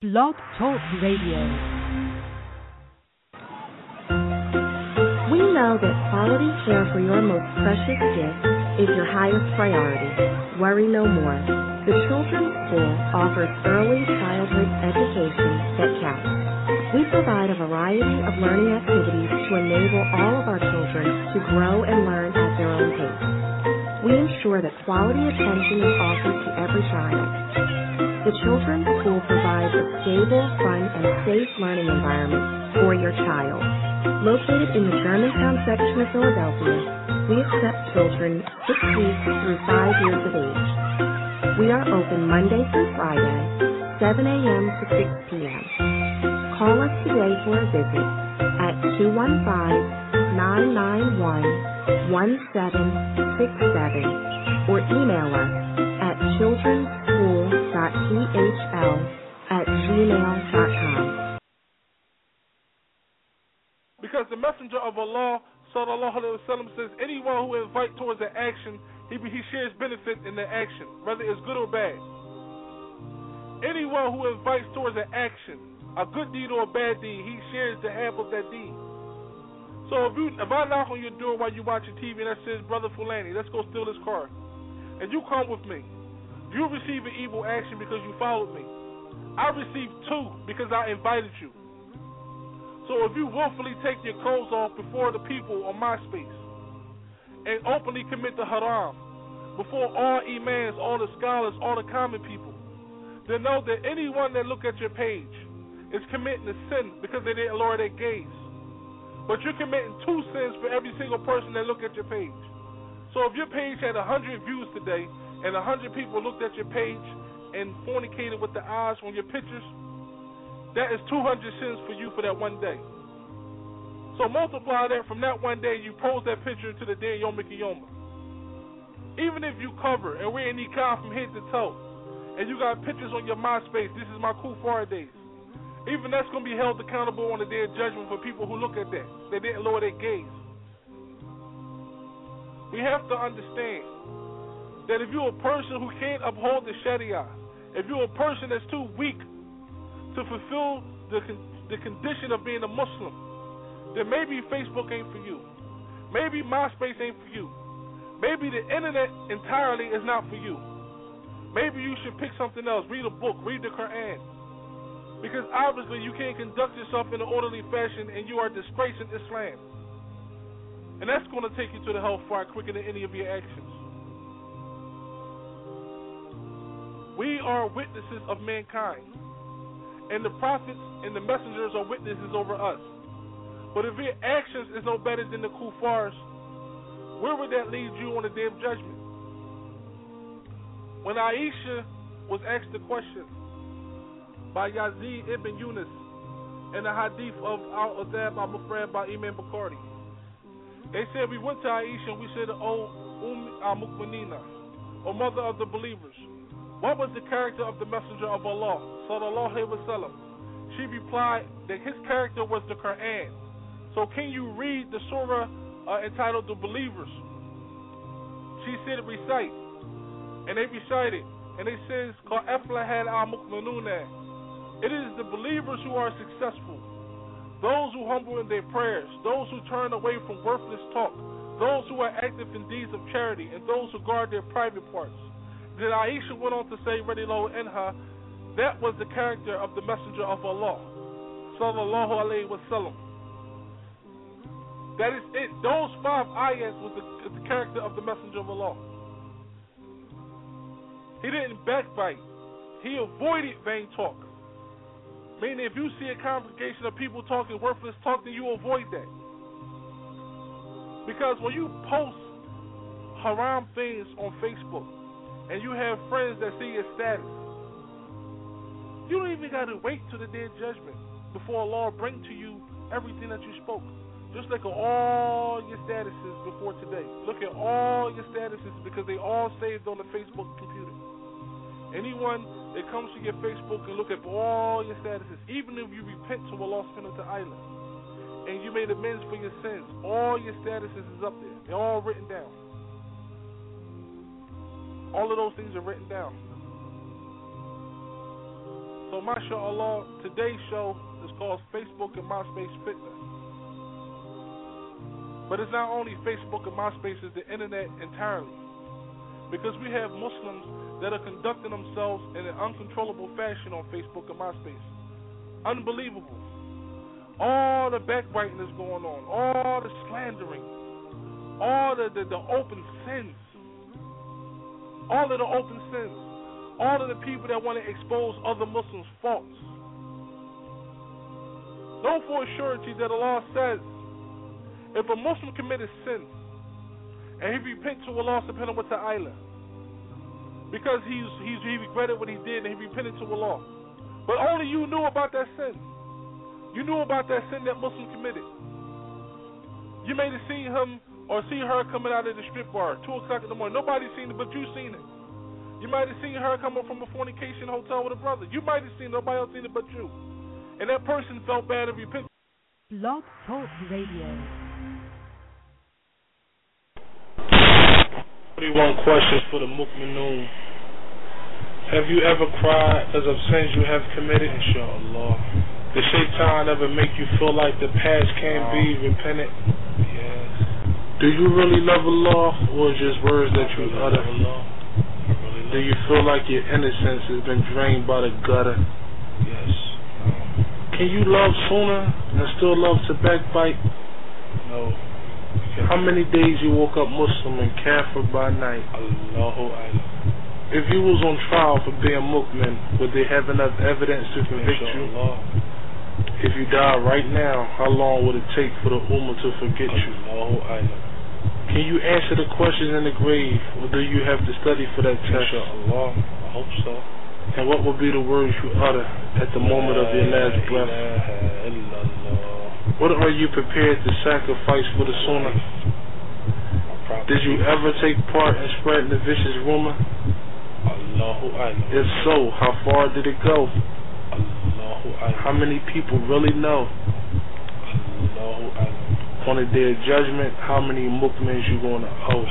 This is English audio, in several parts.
Blog Talk Radio. We know that quality care for your most precious gift is your highest priority. Worry no more. The Children's School offers early childhood education that counts. We provide a variety of learning activities to enable all of our children to grow and learn at their own pace. We ensure that quality attention is offered to every child. The Children's School provides a stable, fun, and safe learning environment for your child. Located in the Germantown section of Philadelphia, we accept children 6 weeks through 5 years of age. We are open Monday through Friday, 7 a.m. to 6 p.m. Call us today for a visit at 215-991-1767 or email us at children'sschool.thl at gmail.com. Because the messenger of Allah sallallahu alaihi wasallam says anyone who invites towards an action, he, he shares benefit in the action, whether it's good or bad. Anyone who invites towards an action, a good deed or a bad deed, he shares the half of that deed. So if you if I knock on your door while you're watching TV and that says, Brother Fulani, let's go steal this car, and you come with me, you receive an evil action because you followed me. I received two because I invited you. So if you willfully take your clothes off before the people on my space and openly commit the haram before all imams, all the scholars, all the common people, then know that anyone that look at your page is committing a sin because they didn't lower their gaze. But you're committing two sins for every single person that look at your page. So if your page had 100 views today and a hundred people looked at your page and fornicated with the eyes on your pictures, that is 200 sins for you for that one day. So multiply that from that one day, you post that picture to the day Yom Kippur. Even if you cover and any nikah from head to toe, and you got pictures on your MySpace, this is my Kufar days. Even that's going to be held accountable on the day of judgment for people who look at that. They didn't lower their gaze. We have to understand that if you're a person who can't uphold the Sharia, if you're a person that's too weak to fulfill the the condition of being a Muslim, then maybe Facebook ain't for you. Maybe MySpace ain't for you. Maybe the internet entirely is not for you. Maybe you should pick something else. Read a book. Read the Quran. Because obviously you can't conduct yourself in an orderly fashion and you are disgracing Islam. And that's going to take you to the hellfire quicker than any of your actions. We are witnesses of mankind. And the prophets and the messengers are witnesses over us. But if your actions is no better than the kuffars, where would that lead you on the day of judgment? When Aisha was asked the question by Yazid ibn Yunus in the hadith of Al-Adab al-Mufrad by Imam Bukhari, they said, we went to Aisha and we said, O Umm al-Mu'minina, O mother of the believers, what was the character of the Messenger of Allah? Sallallahu Alaihi Wasallam. She replied that his character was the Quran. So can you read the surah uh, entitled The Believers? She said recite. And they recited. And it says, It is the believers who are successful. Those who humble in their prayers, those who turn away from worthless talk, those who are active in deeds of charity, and those who guard their private parts. Then Aisha went on to say, in her, that was the character of the Messenger of Allah, sallallahu alaihi wasallam. That is it. Those five ayats was the, the character of the Messenger of Allah. He didn't backbite. He avoided vain talk. Meaning, if you see a congregation of people talking worthless talk, then you avoid that. Because when you post haram things on Facebook, and you have friends that see your status, you don't even got to wait till the day of judgment before Allah bring to you everything that you spoke. Just look at all your statuses before today. Look at all your statuses because they all saved on the Facebook computer. Anyone that comes to your Facebook and look at all your statuses, even if you repent to Allah subhanahu wa ta'ala and you made amends for your sins, all your statuses is up there. They're all written down. All of those things are written down. So, mashallah, today's show is called Facebook and MySpace Fitness. But it's not only Facebook and MySpace, it's the internet entirely. Because we have Muslims that are conducting themselves in an uncontrollable fashion on Facebook and MySpace. Unbelievable. All the backbiting is going on, all the slandering, all the, the, the open sins, all of the open sins, all of the people that want to expose other Muslims' faults. Know for a surety that Allah says, if a Muslim committed sin and he repents to Allah subhanahu wa ta'ala, because he's, he's, he regretted what he did and he repented to Allah, but only you knew about that sin. You knew about that sin that Muslim committed. You may have seen him or seen her coming out of the strip bar, 2 o'clock in the morning. Nobody seen it, but you seen it. You might have seen her coming from a fornication hotel with a brother. You might have seen it, nobody else seen it but you. And that person felt bad and repented. Blog Talk Radio. 41 questions for the Mukminoon. Have you ever cried because of sins you have committed? Inshallah. Did shaitan ever make you feel like the past can't be repented? Do you really love Allah or just words that you utter? Do you feel like your innocence has been drained by the gutter? Yes. Can you love Sunnah and still love to backbite? No. How many days you woke up Muslim and kafir by night? Allahu Alam. If you was on trial for being Mukmin, would they have enough evidence to convict you? If you die right now, how long would it take for the Ummah to forget you? Allahu Alam. Can you answer the questions in the grave, or do you have to study for that test? Inshallah. I hope so. And what will be the words you utter at the moment of your last breath? What are you prepared to sacrifice for the Sunnah? Did you ever take part in spreading the vicious rumor? If so, how far did it go? How many people really know? On the day of judgment, how many mukmins you going to owe?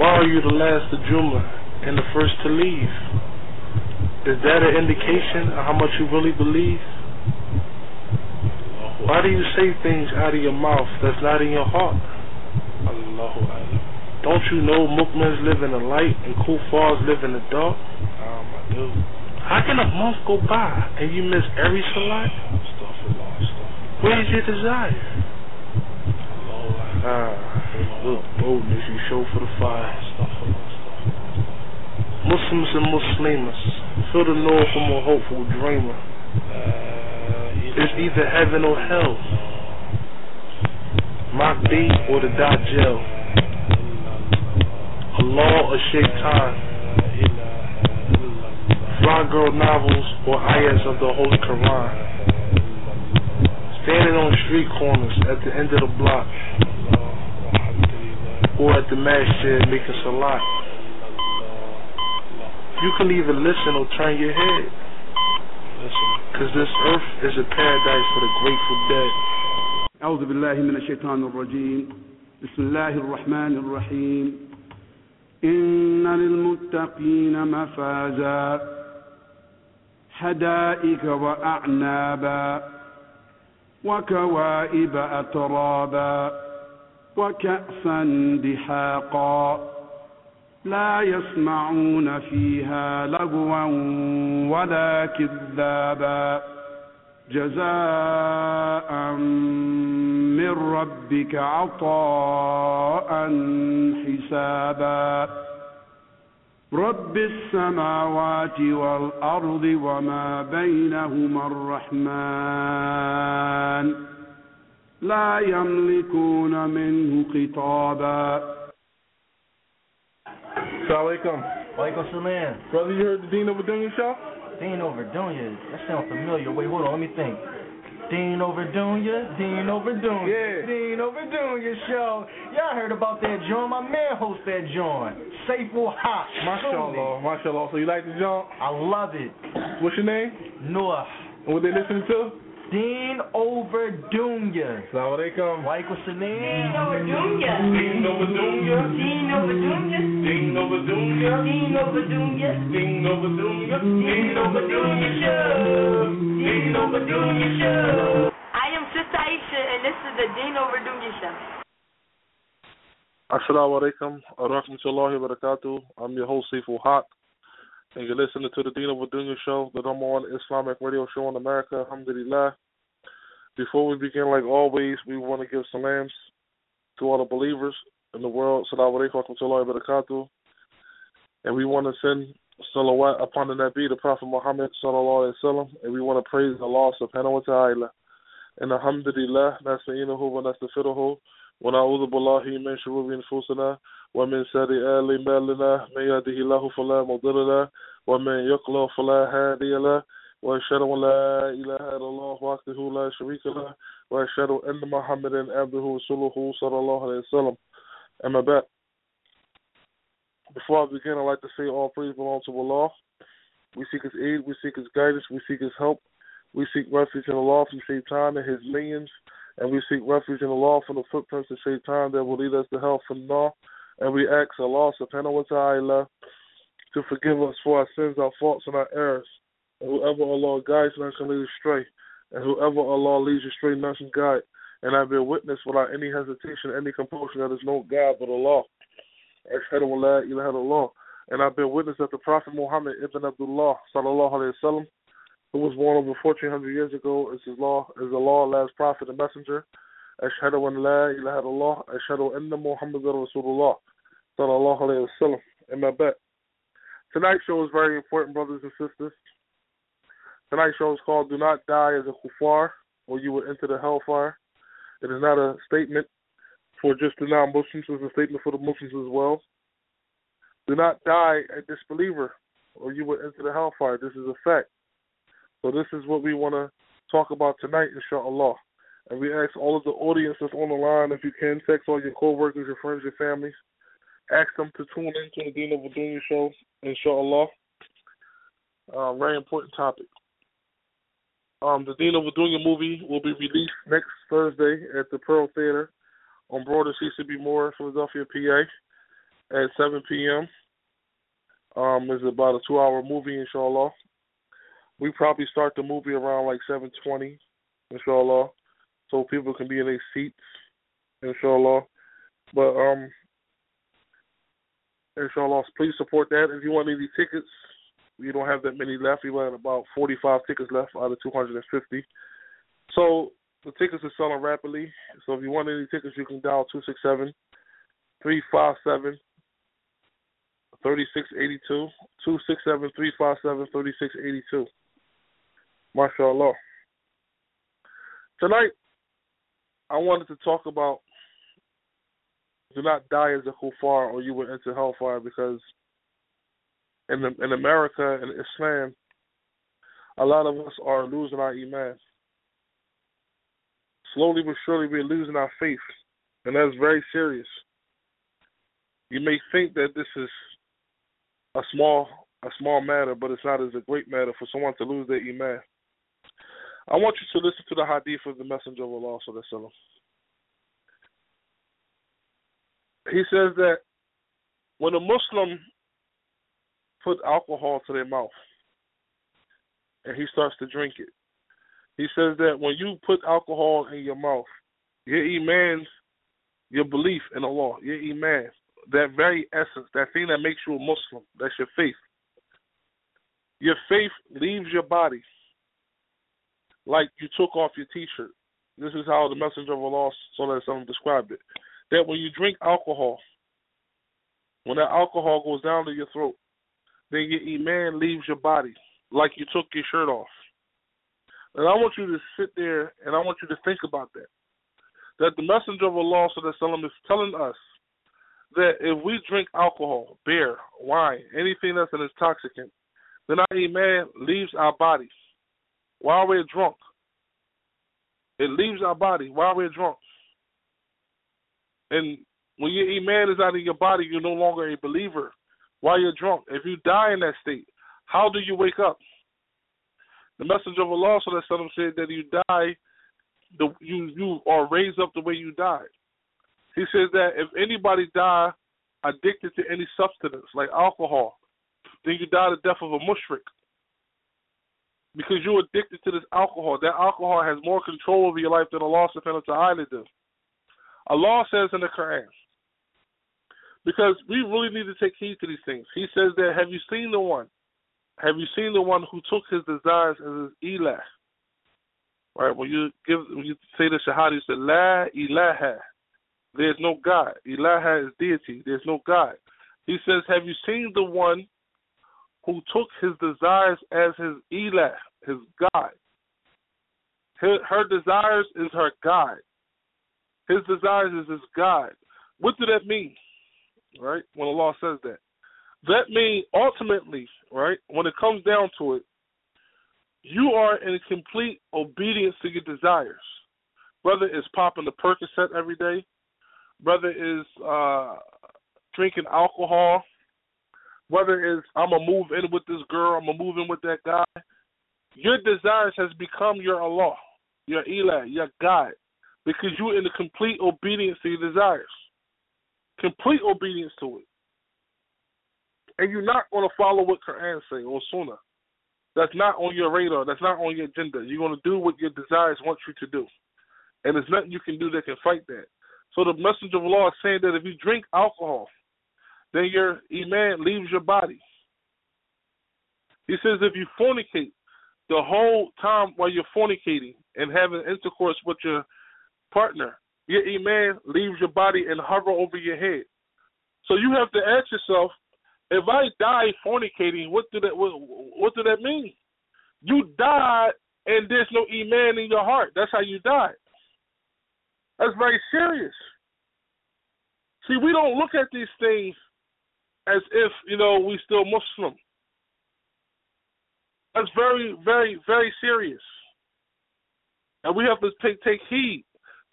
Why are you the last to Juma and the first to leave? Is that an indication of how much you really believe? Why do you say things out of your mouth that's not in your heart? Don't you know Mukmins live in the light and Kufars live in the dark? Um, I do. How can a month go by and you miss every salat? Where is your desire? Ah, look, boldness you show for the fire. Muslims and Muslimas, feel the north from a hopeful dreamer. It's either heaven or hell. Mahdi or the Dajjal. Allah or Shaitan. Fly girl novels or ayahs of the Holy Quran Standing on street corners at the end of the block. Or at the masjid making salat. You can either listen or turn your head. Because this earth is a paradise for the grateful dead. أعوذ بالله من الشيطان الرجيم بسم الله الرحمن الرحيم إن للمتقين مفازا حدائق وأعنابا وكوائب أترابا وكأسا دحاقا لا يسمعون فيها لغوا ولا كذابا جزاء من ربك عطاء حسابا رب السماوات والأرض وما بينهما الرحمن لا يملكون منه خطابا Assalamu alaikum. Walaikum salam. Brother, you heard the Dean over Dunya show? Dean over Dunya. That sounds familiar. Wait, hold on. Let me think. Deen over Dunya. Deen over Dunya. Yeah. Deen over Dunya show. Y'all heard about that joint. My man hosts that joint. Saiful Haqq. Mashallah, mashallah. So you like the joint? I love it. What's your name? Noah. And what they listening to? Deen Overdunya. Assalamu alaikum. Walaikum Dean salam. Overdunya. Deen Overdunya. Deen Overdunya. Deen Overdunya. Deen Overdunya. Deen Overdunya. Deen Overdunya Show. Deen Overdunya Show. I am Sister Aisha, and this is the Deen Overdunya Show. Assalamu alaikum wa rahmatullahi wa barakatuh. I'm your host, Saiful Haqq, and you're listening to the Deen of Dunya show, the number one Islamic radio show in America, alhamdulillah. Before we begin, like always, we want to give salams to all the believers in the world. Salaam alaikum wa. And we want to send salawat upon the Nabi, the Prophet Muhammad sallallahu alaihi wasallam, and we want to praise Allah subhanahu wa ta'ala. And alhamdulillah, nasta'inuhu wa nastaghfiruhu wa na'udhu billahi min shururi anfusina wa min sari'ali a'malina, may yahdihi lahu fala mudilla wa min yudlil fala hadiya. واشهد ان لا اله الا الله وحده لا شريك له واشهد ان محمدا عبده ورسوله صلى الله عليه وسلم اما بعد before I begin, I'd like to say all praise belongs to Allah. We seek His aid, we seek His guidance, we seek His help. We seek refuge in Allah from Shaitan and His minions, and we seek refuge in Allah from the footprints of Shaitan that will lead us to hell from Allah. And we ask Allah subhanahu wa ta'ala to forgive us for our sins, our faults, and our errors. And whoever Allah guides, none can lead astray. And whoever Allah leads astray, none can guide. And I bear witness without any hesitation, any compulsion that there's no God but Allah. Ashhadu an la ilaha illallah. And I bear witness that the Prophet Muhammad ibn Abdullah sallallahu alayhi wa sallam, who was born over 1400 years ago, is his law, is Allah, last prophet and messenger. Ashhadu an la ilaha illallah. Ashhadu anna Muhammadan Rasulullah sallallahu alayhi wa sallam. And my bet. Tonight's show is very important, brothers and sisters. Tonight's show is called Do Not Die as a Kufar, or You Will Enter the Hellfire. It is not a statement for just the non Muslims, it's a statement for the Muslims as well. Do not die a disbeliever, or you will enter the hellfire. This is a fact. So this is what we want to talk about tonight, inshallah. And we ask all of the audience that's on the line, if you can, text all your co-workers, your friends, your families. Ask them to tune in to the Deen of Dunya show, inshallah. Uh, very important topic. Um, the Dean of movie will be released next Thursday at the Pearl Theater on Broader Cecil B. Moore, Philadelphia, PA, at 7 p.m. Um, it's about a two-hour movie, inshallah. We probably start the movie around like 7:20, inshallah, so people can be in their seats, inshallah. But um, inshallah, please support that. If you want any tickets, we don't have that many left. We got about 45 tickets left out of 250. So the tickets are selling rapidly. So if you want any tickets, you can dial 267 357 3682. 267 357 3682. MashaAllah. Tonight, I wanted to talk about do not die as a kuffar or you will enter hellfire because in the, in America and Islam, a lot of us are losing our iman. Slowly but surely, we're losing our faith, and that's very serious. You may think that this is a small a small matter, but it's not as a great matter for someone to lose their iman. I want you to listen to the hadith of the Messenger of Allah sallallahu He says that when a Muslim put alcohol to their mouth and he starts to drink it, he says that when you put alcohol in your mouth, your iman, your belief in Allah, your iman, that very essence, that thing that makes you a Muslim, that's your faith. Your faith leaves your body like you took off your T-shirt. This is how the Messenger of Allah Sallallahu described it. That when you drink alcohol, when that alcohol goes down to your throat, then your iman leaves your body like you took your shirt off. And I want you to sit there and I want you to think about that. That the Messenger of Allah is telling us that if we drink alcohol, beer, wine, anything that's an intoxicant, then our iman leaves our bodies while we're drunk. It leaves our body while we're drunk. And when your iman is out of your body, you're no longer a believer while you're drunk. If you die in that state, how do you wake up? The Messenger of Allah sallam, said that you die, the you you are raised up the way you died. He says that if anybody die addicted to any substance like alcohol, then you die the death of a mushrik. Because you're addicted to this alcohol. That alcohol has more control over your life than Allah subhanahu wa ta'ala does. Allah says in the Quran, because we really need to take heed to these things. He says that, have you seen the one? Have you seen the one who took his desires as his ilah? Right, when you give when you say the Shahada, you say La ilaha. There's no God. Ilaha is deity. There's no God. He says, Have you seen the one who took his desires as his ilah, his God? Her, her desires is her God. His desires is his God. What does that mean? Right? When the law says that. That means ultimately, right, when it comes down to it, you are in complete obedience to your desires. Whether it's popping the Percocet every day, whether it's uh, drinking alcohol, whether it's I'm gonna move in with this girl, I'm gonna move in with that guy. Your desires has become your Allah, your ilah, your God, because you're in the complete obedience to your desires, complete obedience to it, and you're not gonna follow what Quran say or Sunnah. That's not on your radar. That's not on your agenda. You're gonna do what your desires want you to do, and there's nothing you can do that can fight that. So the messenger of Allah is saying that if you drink alcohol, then your iman leaves your body. He says if you fornicate the whole time while you're fornicating and having intercourse with your partner, your iman leaves your body and hover over your head. So you have to ask yourself, if I die fornicating, what do that what, what do that mean? You died and there's no iman in your heart. That's how you died. That's very serious. See, we don't look at these things as if, you know, we still Muslim. That's very, very, very serious. And we have to take take heed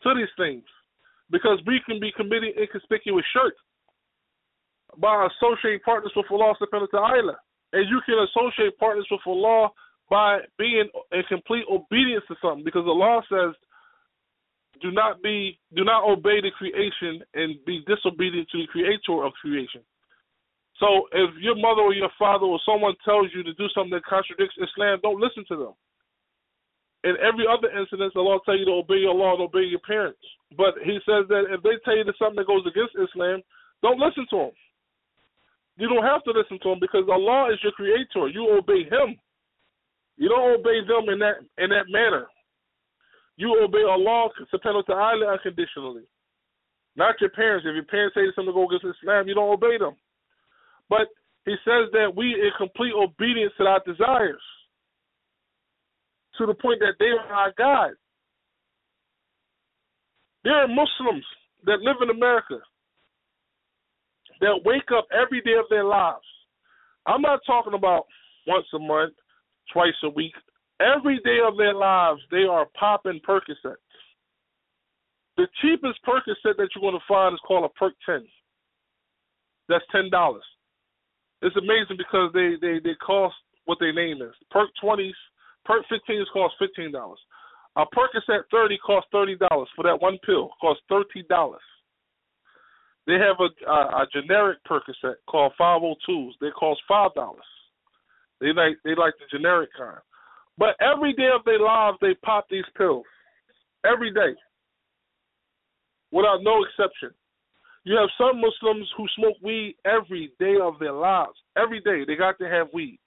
to these things. Because we can be committing inconspicuous shirk by associating partners with Allah subhanahu wa ta'ala. And you can associate partners with Allah by being in complete obedience to something. Because Allah says do not be do not obey the creation and be disobedient to the creator of creation. So if your mother or your father or someone tells you to do something that contradicts Islam, don't listen to them. In every other incident, Allah tell you to obey your law and obey your parents. But He says that if they tell you to something that goes against Islam, don't listen to them. You don't have to listen to them because Allah is your creator. You obey Him. You don't obey them in that in that manner. You obey Allah subhanahu wa ta'ala unconditionally. Not your parents. If your parents say something go against Islam, you don't obey them. But he says that we in complete obedience to our desires. To the point that they are our God. There are Muslims that live in America that wake up every day of their lives. I'm not talking about once a month, twice a week, Every day of their lives, they are popping Percocets. The cheapest Percocet that you're going to find is called a Perc 10. That's ten dollars. It's amazing because they, they, they cost what their name is. Perc 20s, Perc 15s cost fifteen dollars. A Percocet 30 costs thirty dollars for that one pill. Costs thirty dollars. They have a, a, a generic Percocet called 502s. They cost five dollars. They like they like the generic kind. But every day of their lives, they pop these pills. Every day. Without no exception. You have some Muslims who smoke weed every day of their lives. Every day. They got to have weed.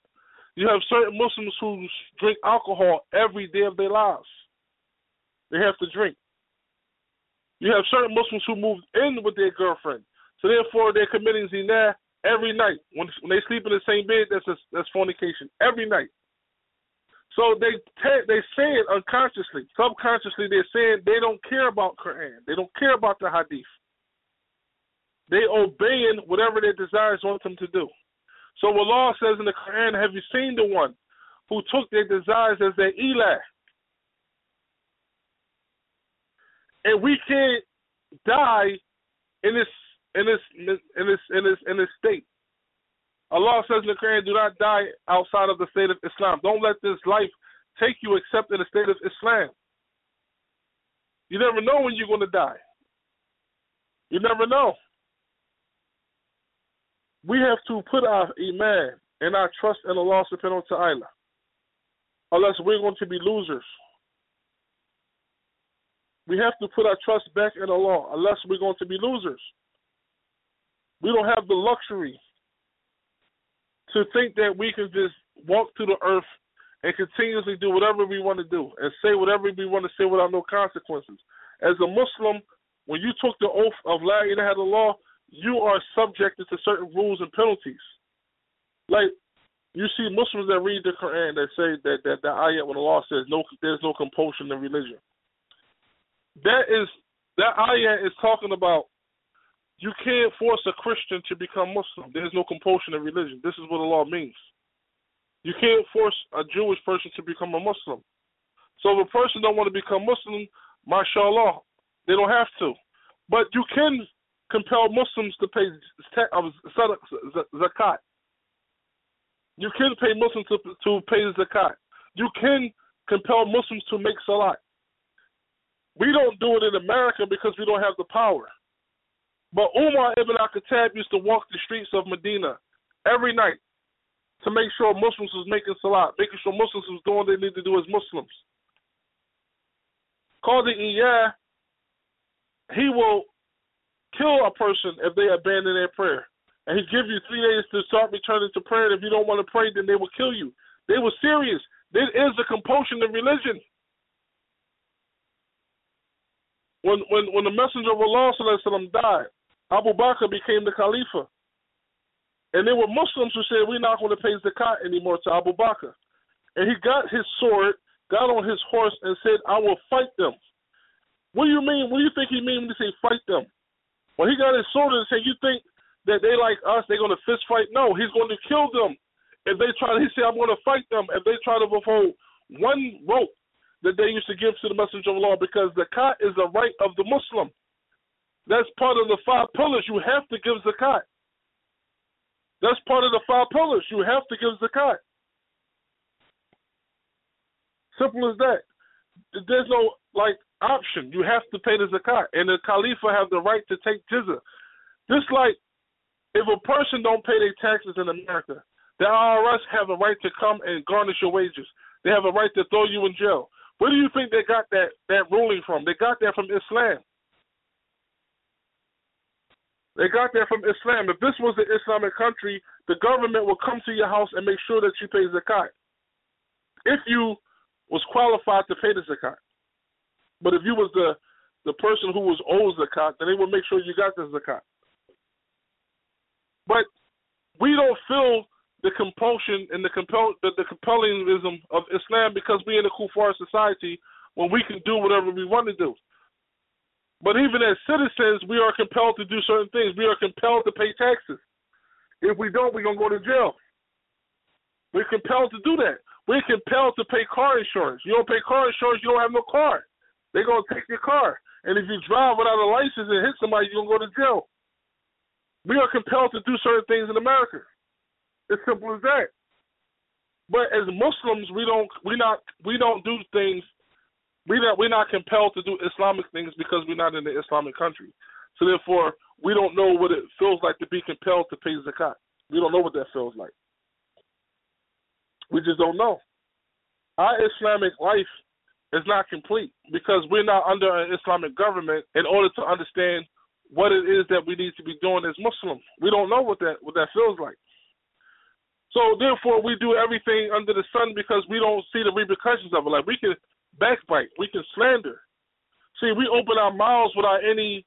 You have certain Muslims who drink alcohol every day of their lives. They have to drink. You have certain Muslims who move in with their girlfriend. So therefore, they're committing zina every night. When, when they sleep in the same bed, that's a, that's fornication every night. So they te- they say it unconsciously, subconsciously. They're saying they don't care about Quran. They don't care about the Hadith. They obeying whatever their desires want them to do. So Allah says in the Quran, "Have you seen the one who took their desires as their ilah?" And we can't die in this in this in this in this, in this state. Allah says in the Quran, do not die outside of the state of Islam. Don't let this life take you except in the state of Islam. You never know when you're going to die. You never know. We have to put our iman and our trust in Allah subhanahu wa ta'ala. Unless we're going to be losers. We have to put our trust back in Allah, unless we're going to be losers. We don't have the luxury to think that we can just walk through the earth and continuously do whatever we want to do and say whatever we want to say without no consequences. As a Muslim, when you took the oath of La ilaha illallah, you are subjected to certain rules and penalties. Like you see Muslims that read the Quran that say that that the ayat when Allah says no there's no compulsion in religion. That is that ayat is talking about you can't force a Christian to become Muslim. There's no compulsion in religion. This is what the law means. You can't force a Jewish person to become a Muslim. So if a person don't want to become Muslim, mashallah, they don't have to. But you can compel Muslims to pay um, zakat. You can pay Muslims to, to pay zakat. You can compel Muslims to make salat. We don't do it in America because we don't have the power. But Umar ibn al-Khattab used to walk the streets of Medina every night to make sure Muslims was making salat, making sure Muslims was doing what they need to do as Muslims. Qadi Iyah, he will kill a person if they abandon their prayer. And he gives you three days to start returning to prayer. And if you don't want to pray, then they will kill you. They were serious. There is a compulsion in religion. When when when the messenger of Allah died, Abu Bakr became the Khalifa. And there were Muslims who said, We're not going to pay zakat anymore to Abu Bakr. And he got his sword, got on his horse, and said, I will fight them. What do you mean? What do you think he mean when he say fight them? Well, he got his sword and said, You think that they like us, they're going to fist fight? No, he's going to kill them. If they try, to he said, I'm going to fight them. If they try to withhold one rope that they used to give to the messenger of Allah, because the zakat is the right of the Muslim. That's part of the five pillars. You have to give zakat. That's part of the five pillars. You have to give zakat. Simple as that. There's no like option. You have to pay the zakat, and the Khalifa have the right to take jizya. Just like if a person don't pay their taxes in America, the IRS have a right to come and garnish your wages. They have a right to throw you in jail. Where do you think they got that that ruling from? They got that from Islam. They got that from Islam. If this was an Islamic country, the government would come to your house and make sure that you pay zakat. If you was qualified to pay the zakat. But if you was the the person who was owed zakat, then they would make sure you got the zakat. But we don't feel the compulsion and the compel the, the compellingism of Islam because we're in a kuffar society when we can do whatever we want to do. But even as citizens, we are compelled to do certain things. We are compelled to pay taxes. If we don't, we're to go to jail. We're compelled to do that. We're compelled to pay car insurance. You don't pay car insurance, you don't have no car. They're going to take your car. And if you drive without a license and hit somebody, you're going to go to jail. We are compelled to do certain things in America. It's simple as that. But as Muslims, we don't we not we don't do things we not we're not compelled to do Islamic things because we're not in the Islamic country. So therefore, we don't know what it feels like to be compelled to pay zakat. We don't know what that feels like. We just don't know. Our Islamic life is not complete because we're not under an Islamic government in order to understand what it is that we need to be doing as Muslims. We don't know what that what that feels like. So therefore, we do everything under the sun because we don't see the repercussions of it. Like we can backbite. We can slander. See, we open our mouths without any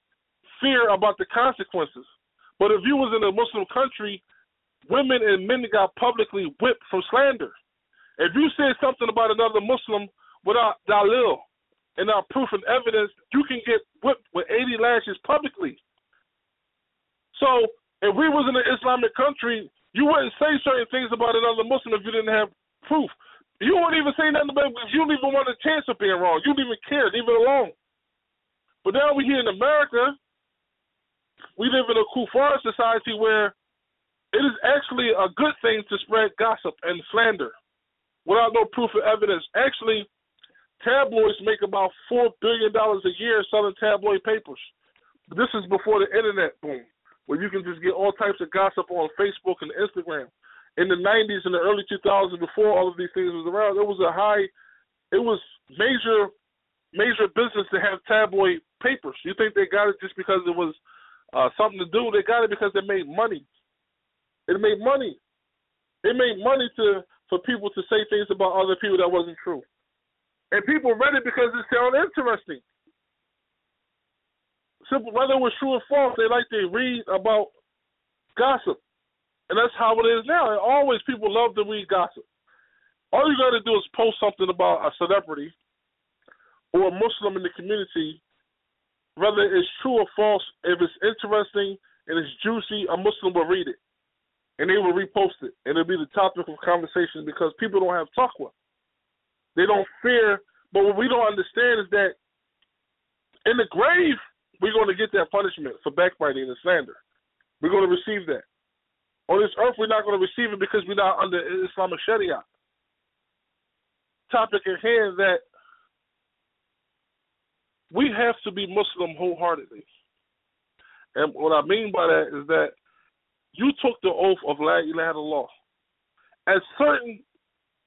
fear about the consequences. But if you was in a Muslim country, women and men got publicly whipped for slander. If you said something about another Muslim without dalil and not proof and evidence, you can get whipped with 80 lashes publicly. So if we was in an Islamic country, you wouldn't say certain things about another Muslim if you didn't have proof. You wouldn't even say nothing about it you don't even want a chance of being wrong. You don't even care. Leave it alone. But now we're here in America, we live in a kuffar society where it is actually a good thing to spread gossip and slander. without no proof of evidence. Actually, tabloids make about four billion dollars a year selling tabloid papers. This is before the internet boom, where you can just get all types of gossip on Facebook and Instagram. In the '90s and the early 2000s, before all of these things was around, it was a high, it was major, major business to have tabloid papers. You think they got it just because it was uh, something to do? They got it because they made money. It made money. It made money to for people to say things about other people that wasn't true. And people read it because it sounded interesting. Simple, whether it was true or false, they like to read about gossip. And that's how it is now. And always people love to read gossip. All you got to do is post something about a celebrity or a Muslim in the community, whether it's true or false, if it's interesting and it's juicy, a Muslim will read it. And they will repost it. And it'll be the topic of conversation because people don't have taqwa. They don't fear. But what we don't understand is that in the grave, we're going to get that punishment for backbiting and slander. We're going to receive that. On this earth, we're not going to receive it because we're not under Islamic Sharia. Topic at hand that we have to be Muslim wholeheartedly. And what I mean by that is that you took the oath of La ilaha illallah. At certain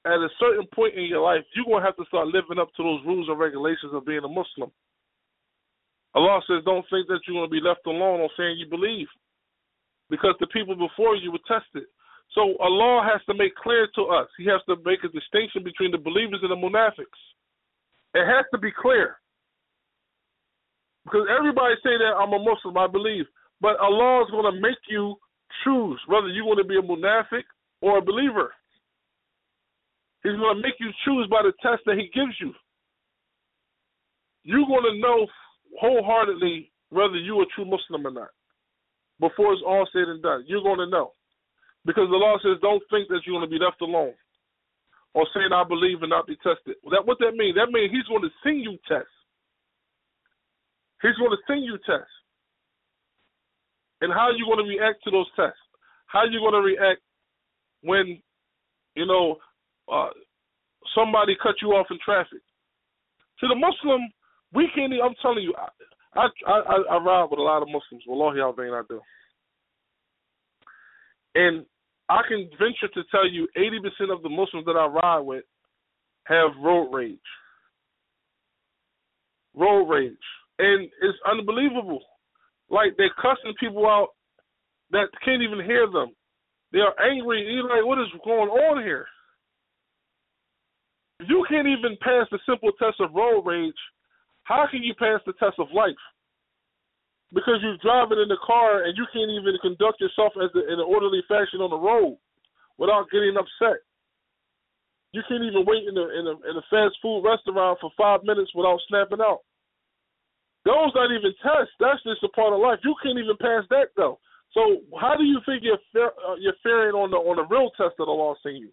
at a certain point in your life, you're gonna have to start living up to those rules and regulations of being a Muslim. Allah says, don't think that you're gonna be left alone on saying you believe, because the people before you were tested. So Allah has to make clear to us. He has to make a distinction between the believers and the munafiqs. It has to be clear. Because everybody say that I'm a Muslim, I believe. But Allah is going to make you choose whether you want to be a munafiq or a believer. He's going to make you choose by the test that He gives you. You're going to know wholeheartedly whether you're a true Muslim or not before it's all said and done. You're going to know. Because the law says, don't think that you're going to be left alone or saying, I believe and not be tested. That What that means? That means He's going to send you tests. He's going to send you tests. And how are you going to react to those tests? How are you going to react when, you know, uh, somebody cut you off in traffic. To the Muslim, we can't. I'm telling you, I I I, I ride with a lot of Muslims. Wallahi al-Bain, I do. And I can venture to tell you, 80% of the Muslims that I ride with have road rage. Road rage, and it's unbelievable. Like they're cussing people out that can't even hear them. They are angry. You're like, what is going on here? You can't even pass the simple test of road rage, how can you pass the test of life? Because you're driving in the car and you can't even conduct yourself as a, in an orderly fashion on the road without getting upset. You can't even wait in a, in a in a fast food restaurant for five minutes without snapping out. Those not even tests. That's just a part of life. You can't even pass that though. So how do you think you're uh, you're faring on the on the real test that Allah sent you?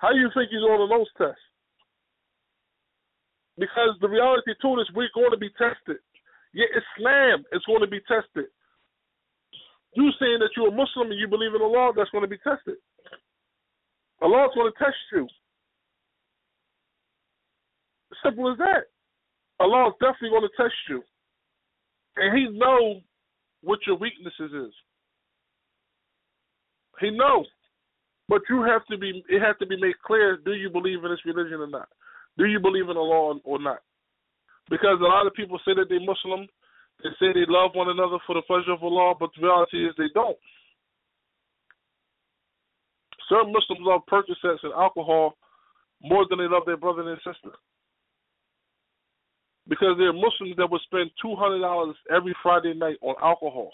How do you think he's on those tests? Because the reality too is we're going to be tested. Yeah, Islam is going to be tested. You saying that you're a Muslim and you believe in Allah, that's going to be tested. Allah is going to test you. Simple as that. Allah is definitely going to test you. And he knows what your weaknesses is. He knows. But you have to be it has to be made clear do you believe in this religion or not? Do you believe in the law or not? Because a lot of people say that they're Muslim, they say they love one another for the pleasure of Allah, but the reality is they don't. Certain Muslims love Percocets and alcohol more than they love their brother and sister. Because there are Muslims that would spend two hundred dollars every Friday night on alcohol,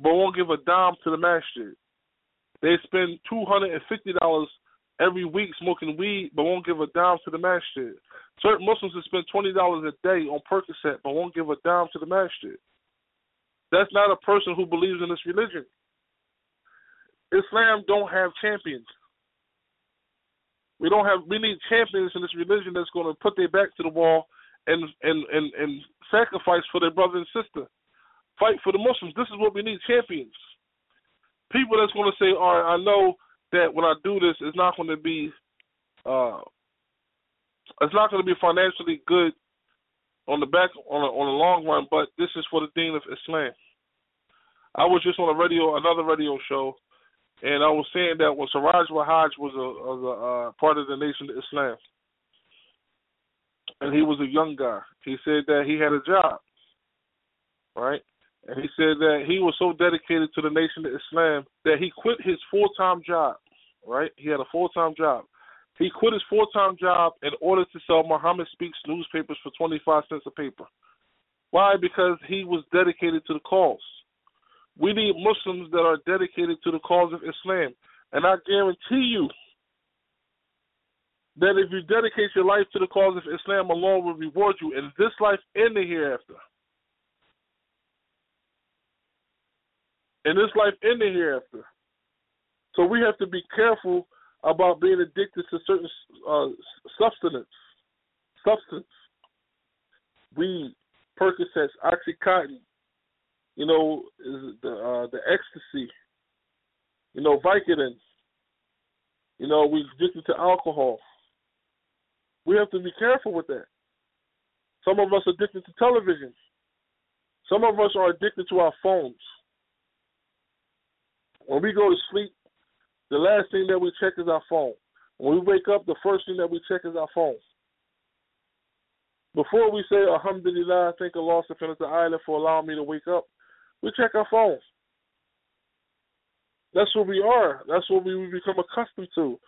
but won't give a dime to the masjid. They spend two hundred and fifty dollars every week smoking weed, but won't give a dime to the masjid. Certain Muslims will spend twenty dollars a day on Percocet, but won't give a dime to the masjid. That's not a person who believes in this religion. Islam don't have champions. We don't have. We need champions in this religion that's going to put their back to the wall and and and and sacrifice for their brother and sister. Fight for the Muslims. This is what we need: champions people that's going to say, all right, I know that when I do this, it's not going to be uh, it's not going to be financially good on the back on a, on the long run, but this is for the Deen of Islam. I was just on a radio, another radio show, and I was saying that when Siraj Wahaj was a, was a uh, part of the Nation of Islam, and he was a young guy, he said that he had a job, right? And he said that he was so dedicated to the Nation of Islam that he quit his full time job, right? He had a full time job. He quit his full time job in order to sell Muhammad Speaks newspapers for 25 cents a paper. Why? Because he was dedicated to the cause. We need Muslims that are dedicated to the cause of Islam. And I guarantee you that if you dedicate your life to the cause of Islam, Allah will reward you in this life and the hereafter. In this life and the hereafter. So we have to be careful about being addicted to certain uh, substance, substance, weed, Percocets, OxyContin, you know, the uh, the ecstasy, you know, Vicodin. You know, we addicted to alcohol. We have to be careful with that. Some of us are addicted to television. Some of us are addicted to our phones. When we go to sleep, the last thing that we check is our phone. When we wake up, the first thing that we check is our phone. Before we say Alhamdulillah, thank Allah subhanahu wa ta'ala for allowing me to wake up, we check our phones. That's what we are. That's what we become accustomed to.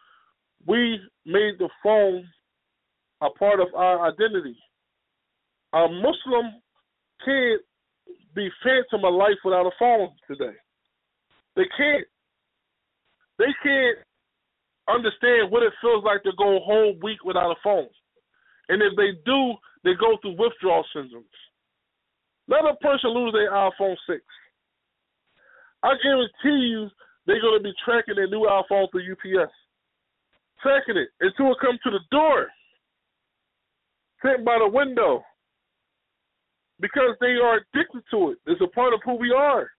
We made the phone a part of our identity. A Muslim can't be phantom of life without a phone today. They can't. They can't understand what it feels like to go a whole week without a phone. And if they do, they go through withdrawal syndromes. Let a person lose their iPhone 6. I guarantee you they're going to be tracking their new iPhone through UPS. Tracking it until it comes to the door. Sitting by the window. Because they are addicted to it. It's a part of who we are.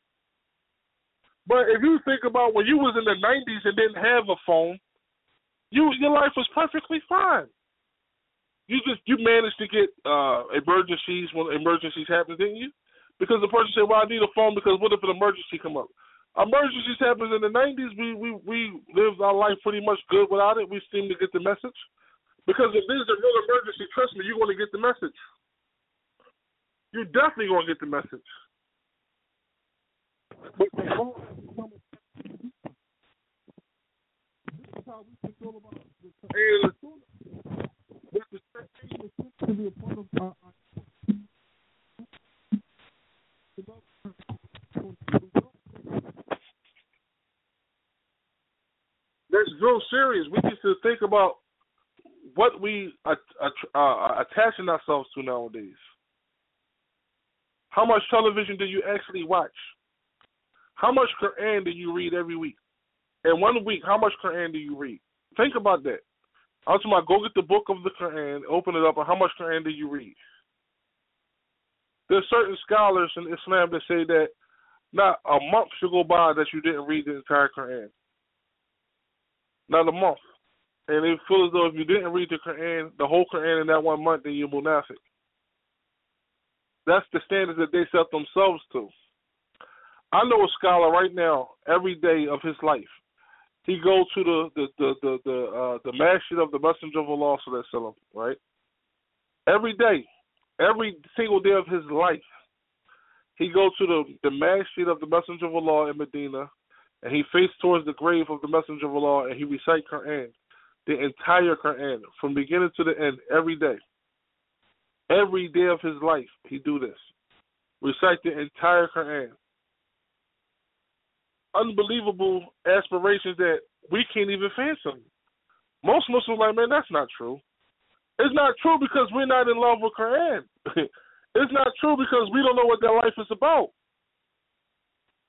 But if you think about when you was in the '90s and didn't have a phone, you your life was perfectly fine. You just you managed to get uh emergencies when emergencies happen, didn't you? Because the person said, "Well, I need a phone because what if an emergency come up?" Emergencies happens in the '90s. We we we lived our life pretty much good without it. We seem to get the message. Because if there's a real emergency, trust me, you're going to get the message. You're definitely going to get the message. This is how we about the to be a part of our, That's real serious. We need to think about what we are attaching ourselves to nowadays. How much television do you actually watch? How much Quran do you read every week? In one week, how much Quran do you read? Think about that. I was about go get the book of the Quran, open it up, and how much Quran do you read? There's certain scholars in Islam that say that not a month should go by that you didn't read the entire Quran. Not a month. And they feel as though if you didn't read the Quran, the whole Quran in that one month, then you're munafiq. That's the standards that they set themselves to. I know a scholar right now, every day of his life, he goes to the the the the the, uh, the masjid of the Messenger of Allah, sallam, right? Every day, every single day of his life, he goes to the the masjid of the Messenger of Allah in Medina, and he faces towards the grave of the Messenger of Allah, and he recites Quran, the entire Quran, from beginning to the end, every day. Every day of his life, he do this. Recite the entire Quran unbelievable aspirations that we can't even fathom. Most Muslims like, man, that's not true. It's not true because we're not in love with Quran. it's not true because we don't know what their life is about.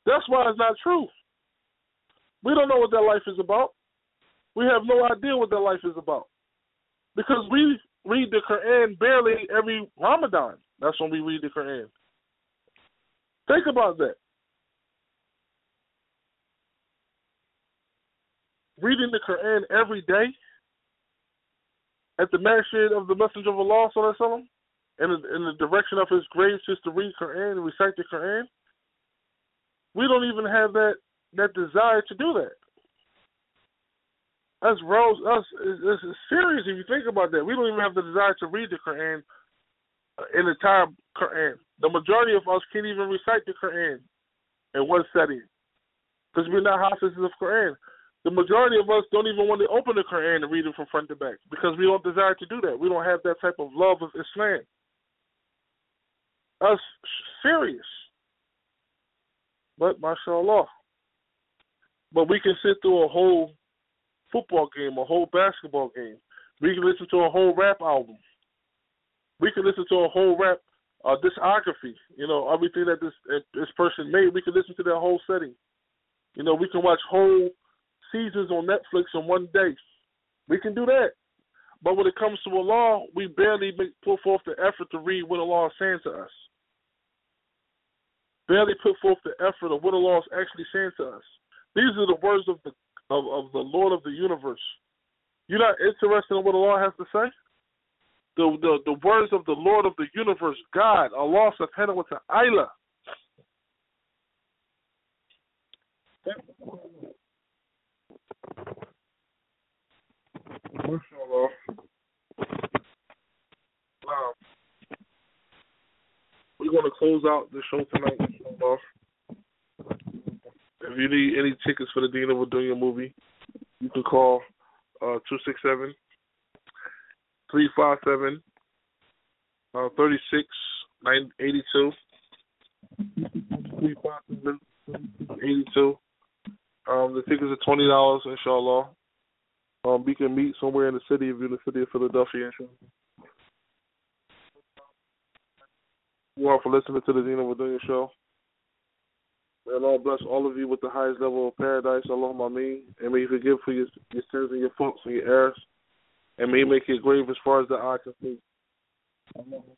That's why it's not true. We don't know what their life is about. We have no idea what their life is about. Because we read the Quran barely every Ramadan. That's when we read the Quran. Think about that. Reading the Quran every day, at the masjid of the Messenger of Allah sallallahu in the, in the direction of his graves just to read Quran and recite the Quran. We don't even have that that desire to do that. Us rose us is serious if you think about that. We don't even have the desire to read the Quran uh, in the entire Quran. The majority of us can't even recite the Quran in one setting because we're not houses of Quran. The majority of us don't even want to open the Quran and read it from front to back because we don't desire to do that. We don't have that type of love of Islam. Us serious. But mashallah. But we can sit through a whole football game, a whole basketball game. We can listen to a whole rap album. We can listen to a whole rap uh, discography. You know, everything that this this person made. We can listen to their whole setting. You know, we can watch whole seasons on Netflix in one day. We can do that. But when it comes to Allah, we barely make, put forth the effort to read what Allah is saying to us. Barely put forth the effort of what Allah is actually saying to us. These are the words of the of, of the Lord of the universe. You're not interested in what Allah has to say? The, the the words of the Lord of the universe, God, Allah subhanahu wa ta'ala. MashaAllah. Wow. We're going to close out the show tonight. If you need any tickets for the Deen of Dunya movie, you can call uh, 267 357 uh, 36 82. 82. Um, the tickets are twenty dollars, inshallah. Um, we can meet somewhere in the city if you're in the city of Philadelphia, inshallah. You all for listening to the Deen of show. May Allah bless all of you with the highest level of paradise, Allahumma ameen. And may He forgive for your, your sins and your faults and your errors. And may He make it grave as far as the eye can see. Allahumma.